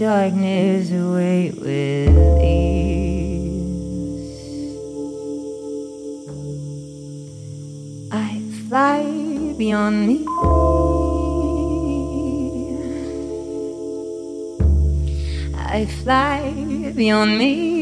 darkness away with ease. I fly beyond me. I fly beyond me.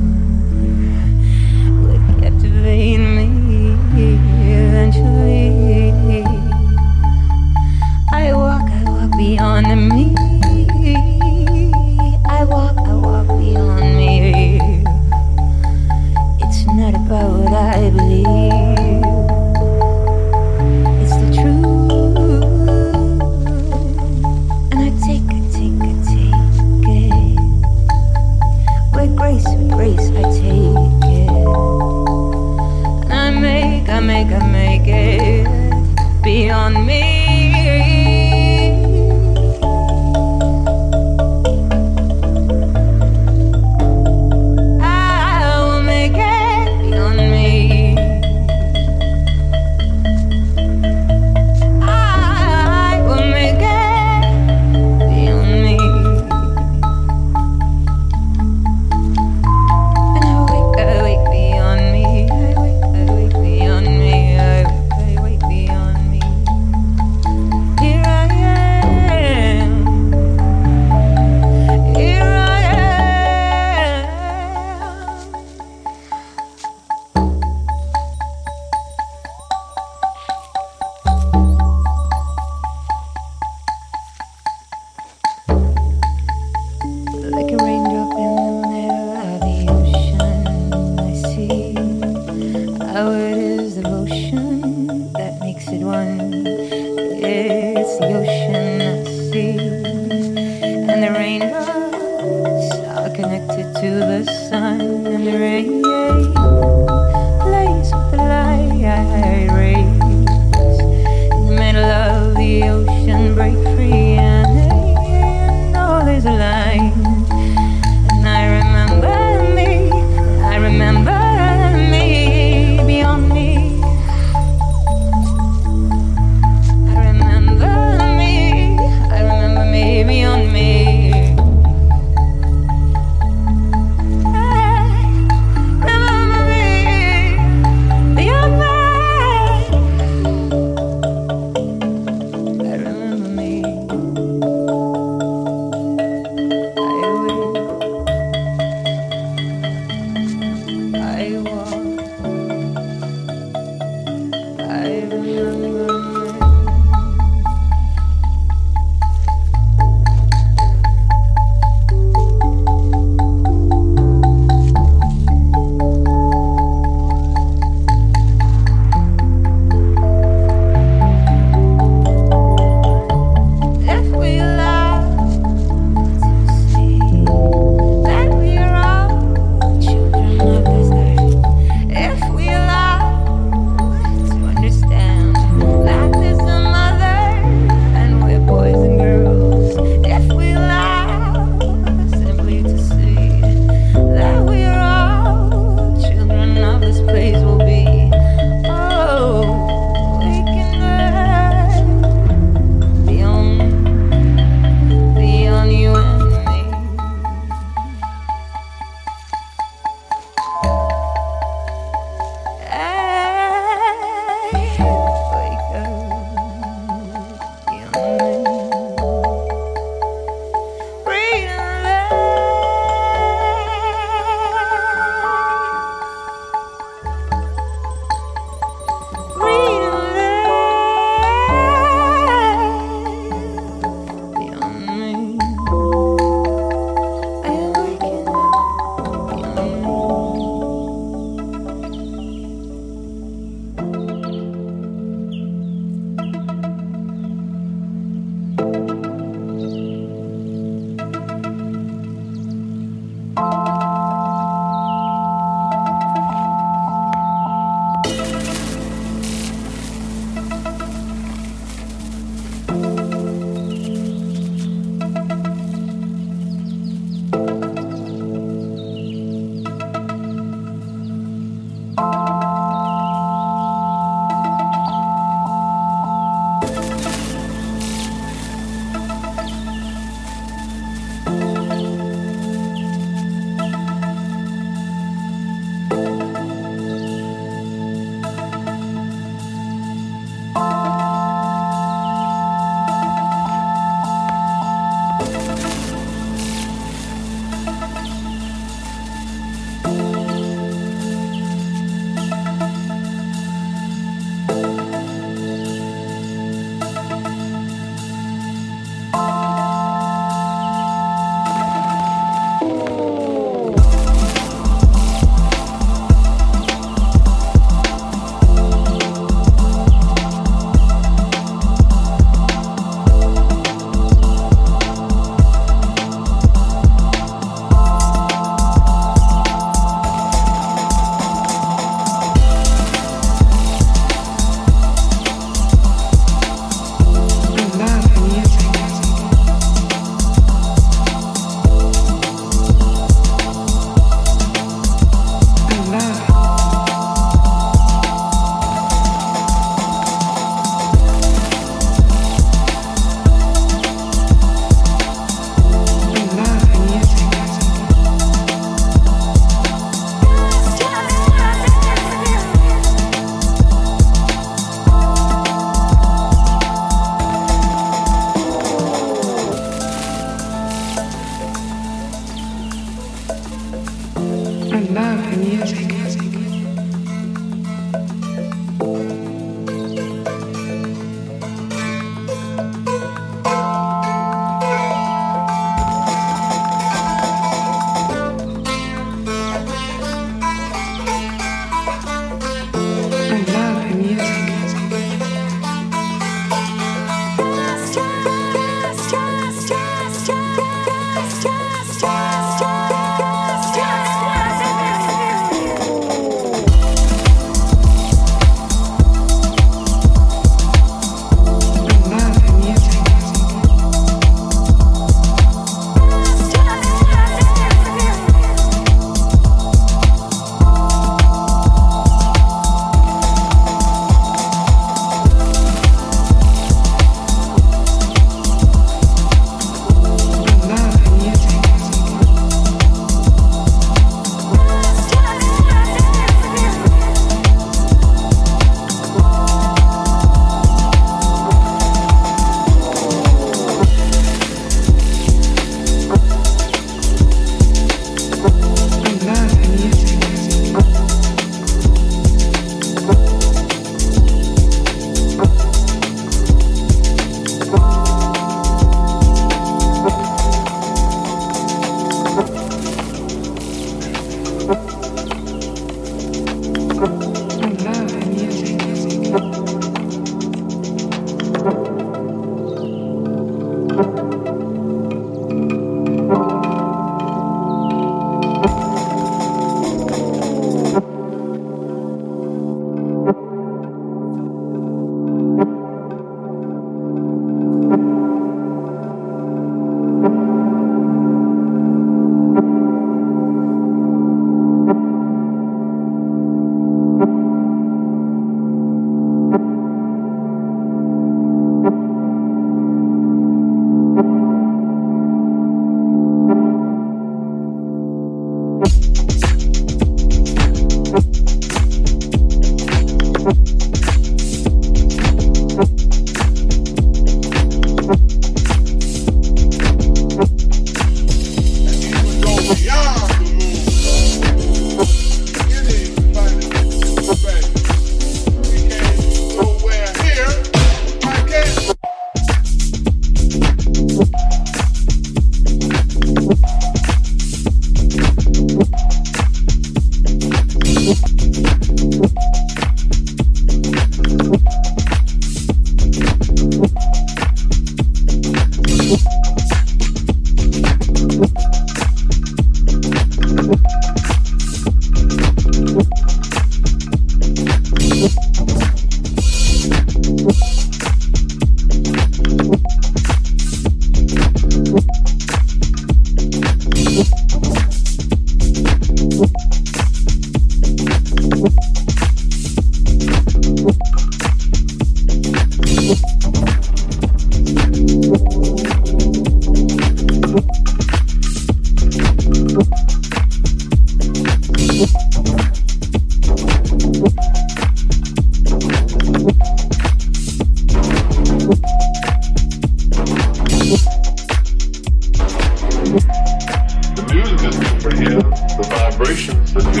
vibrations that do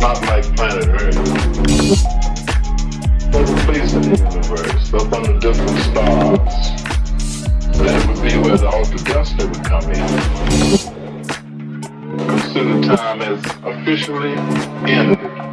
not like planet Earth. But place in the universe up on the different stars. That would be where the altar duster would come in. Consider time as officially ended.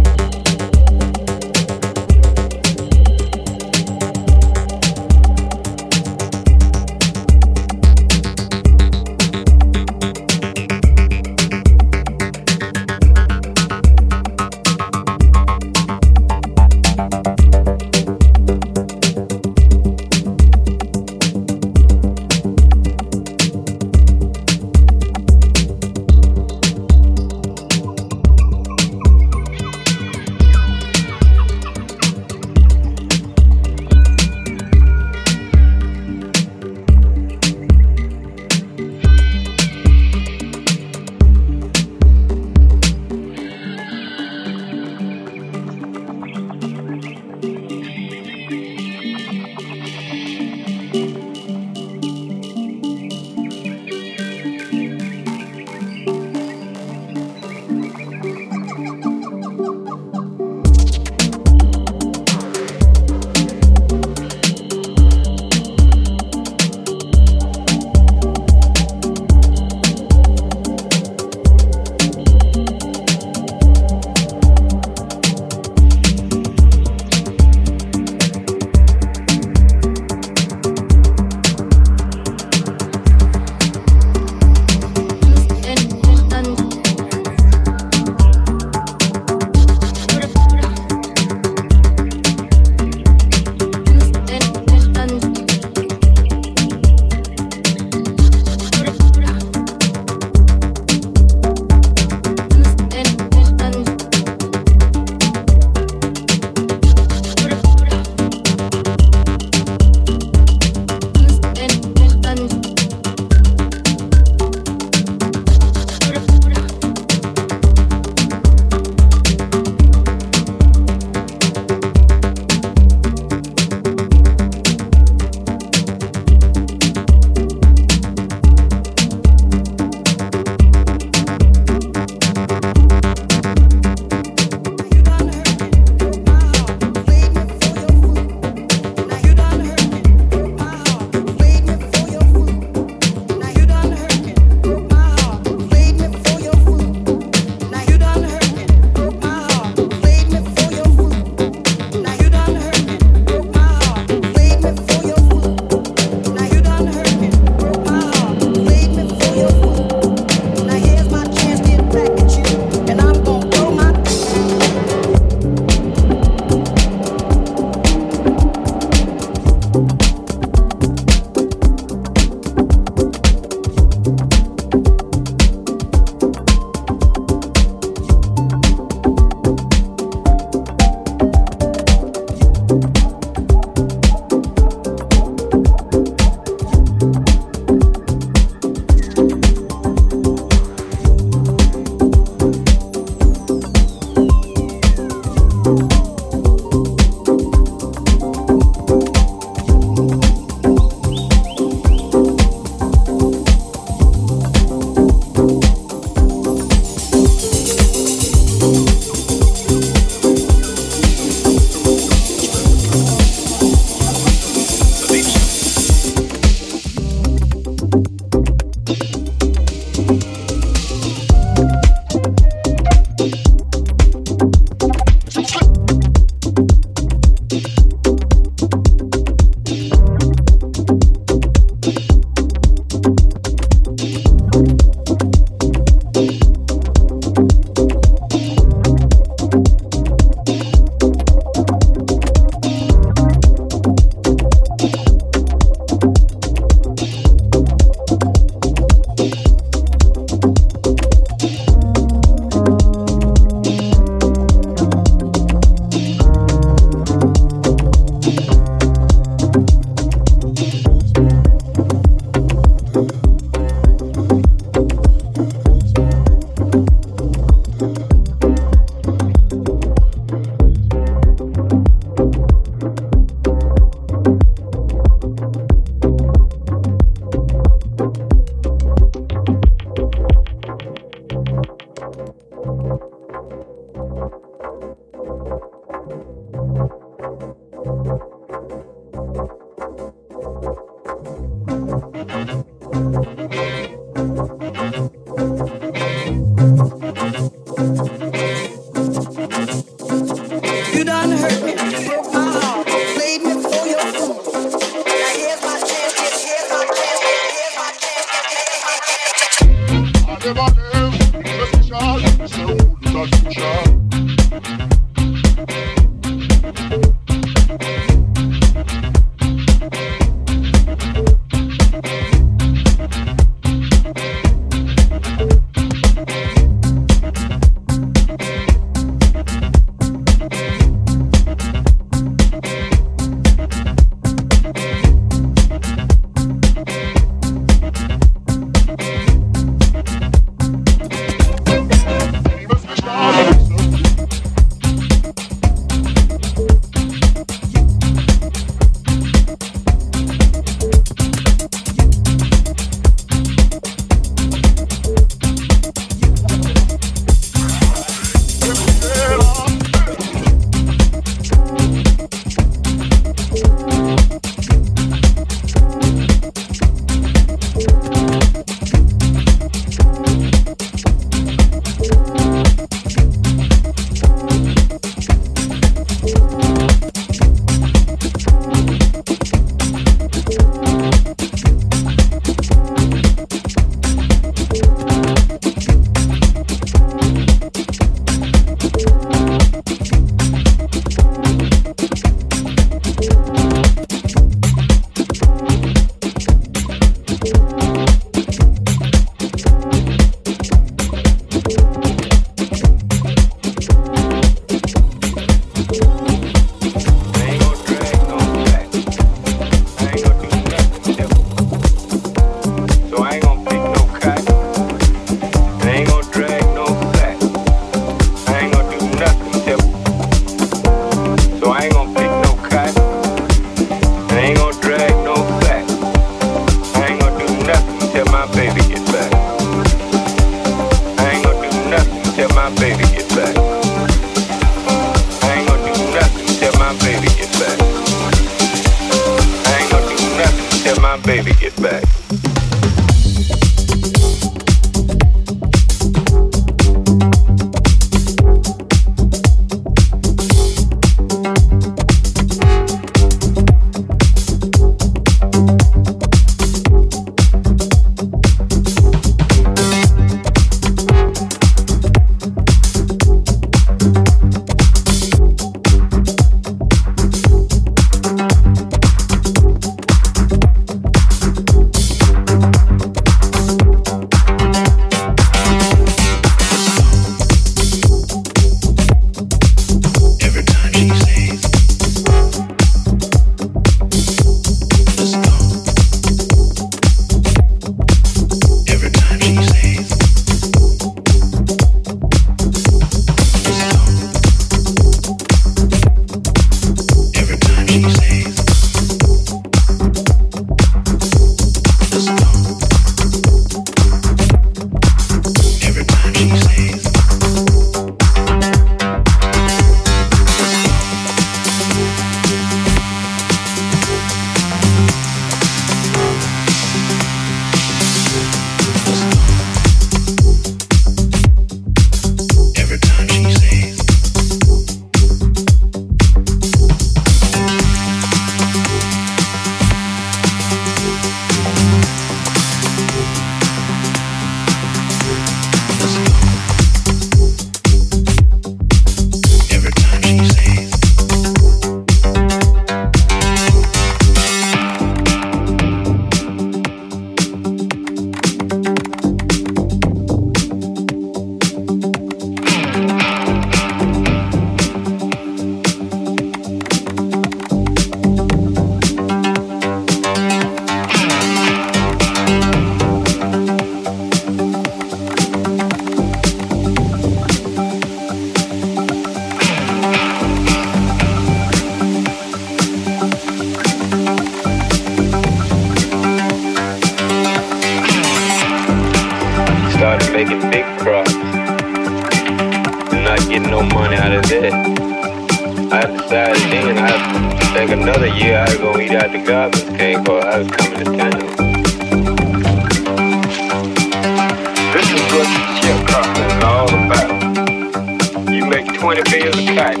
20 bales of cotton.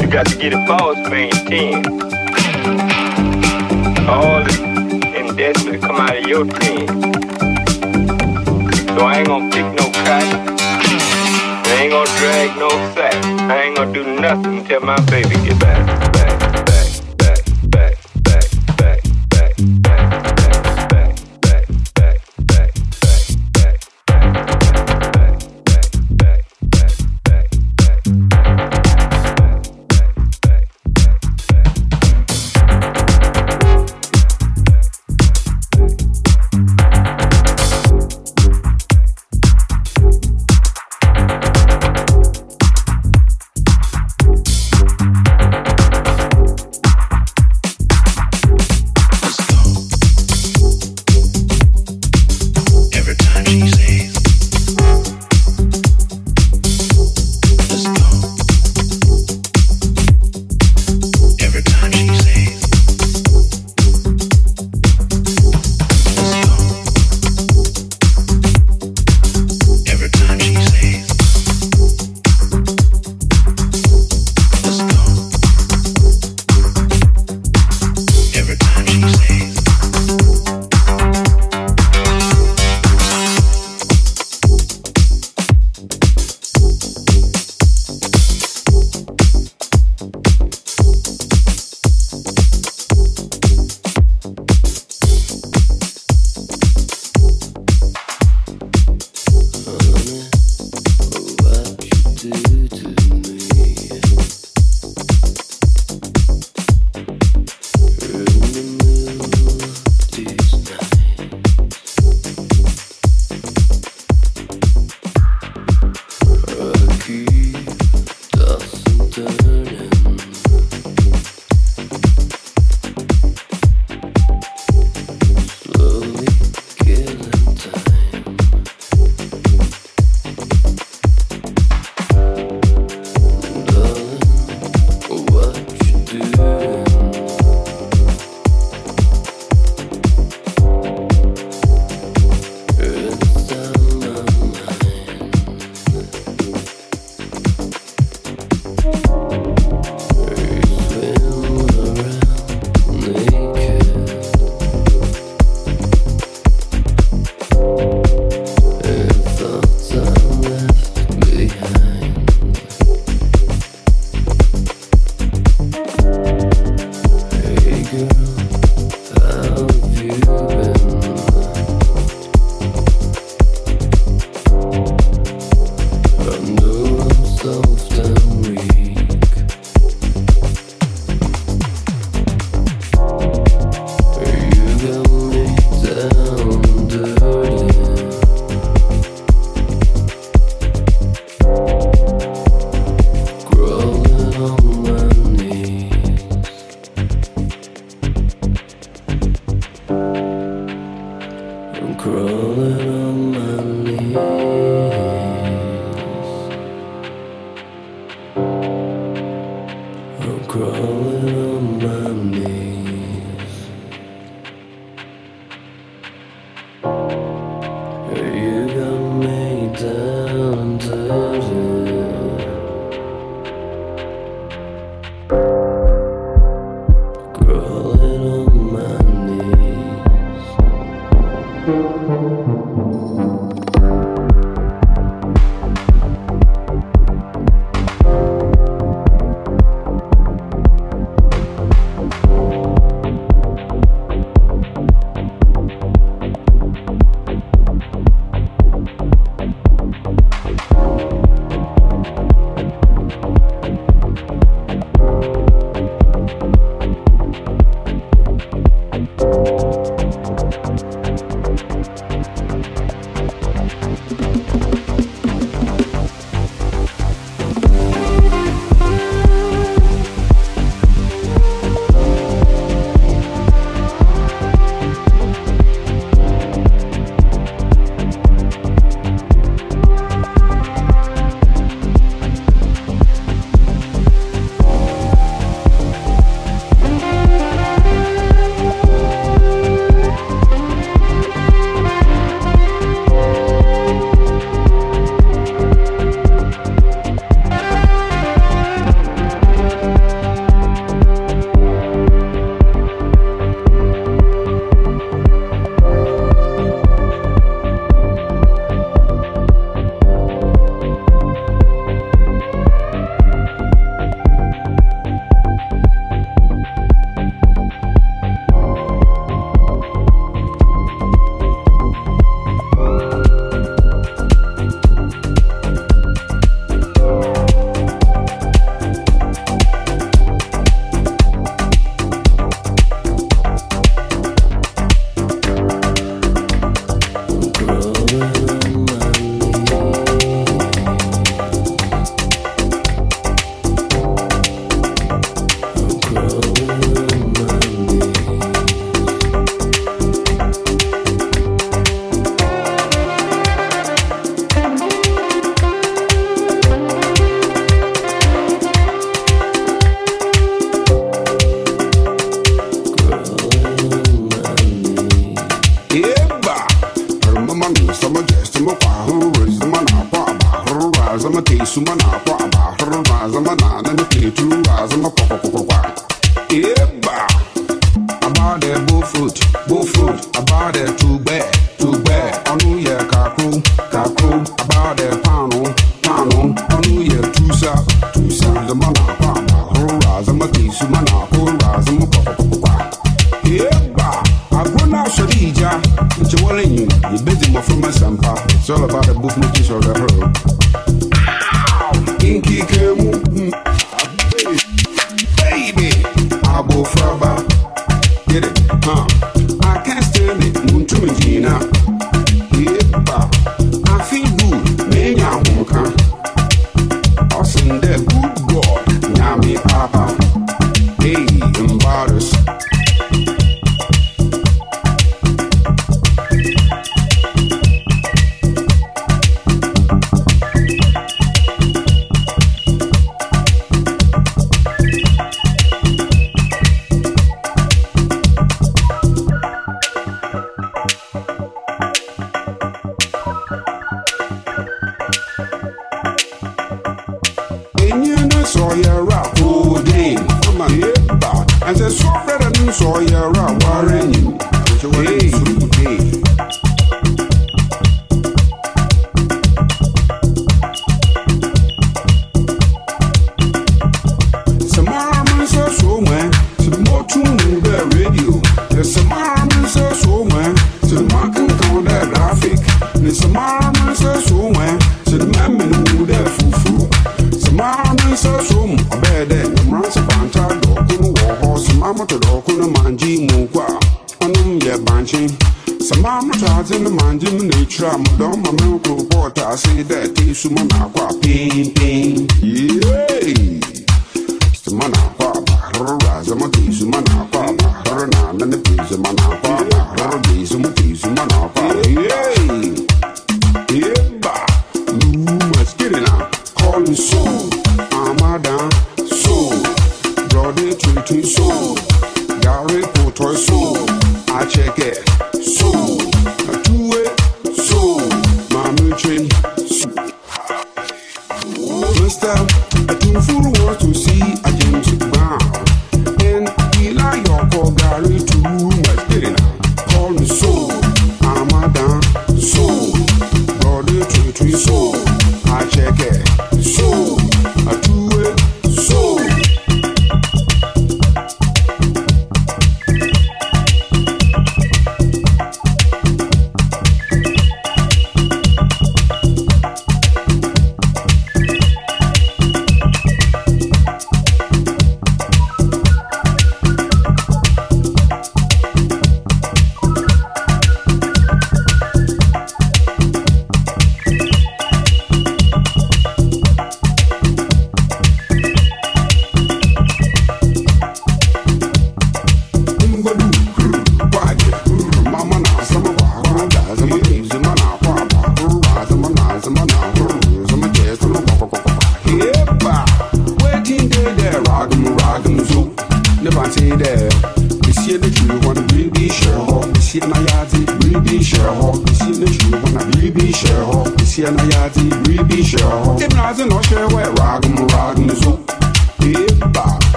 You got to get a boss man 10. All the investment come out of your 10. So I ain't gonna pick no cotton. I ain't gonna drag no sack. I ain't gonna do nothing until my baby get back.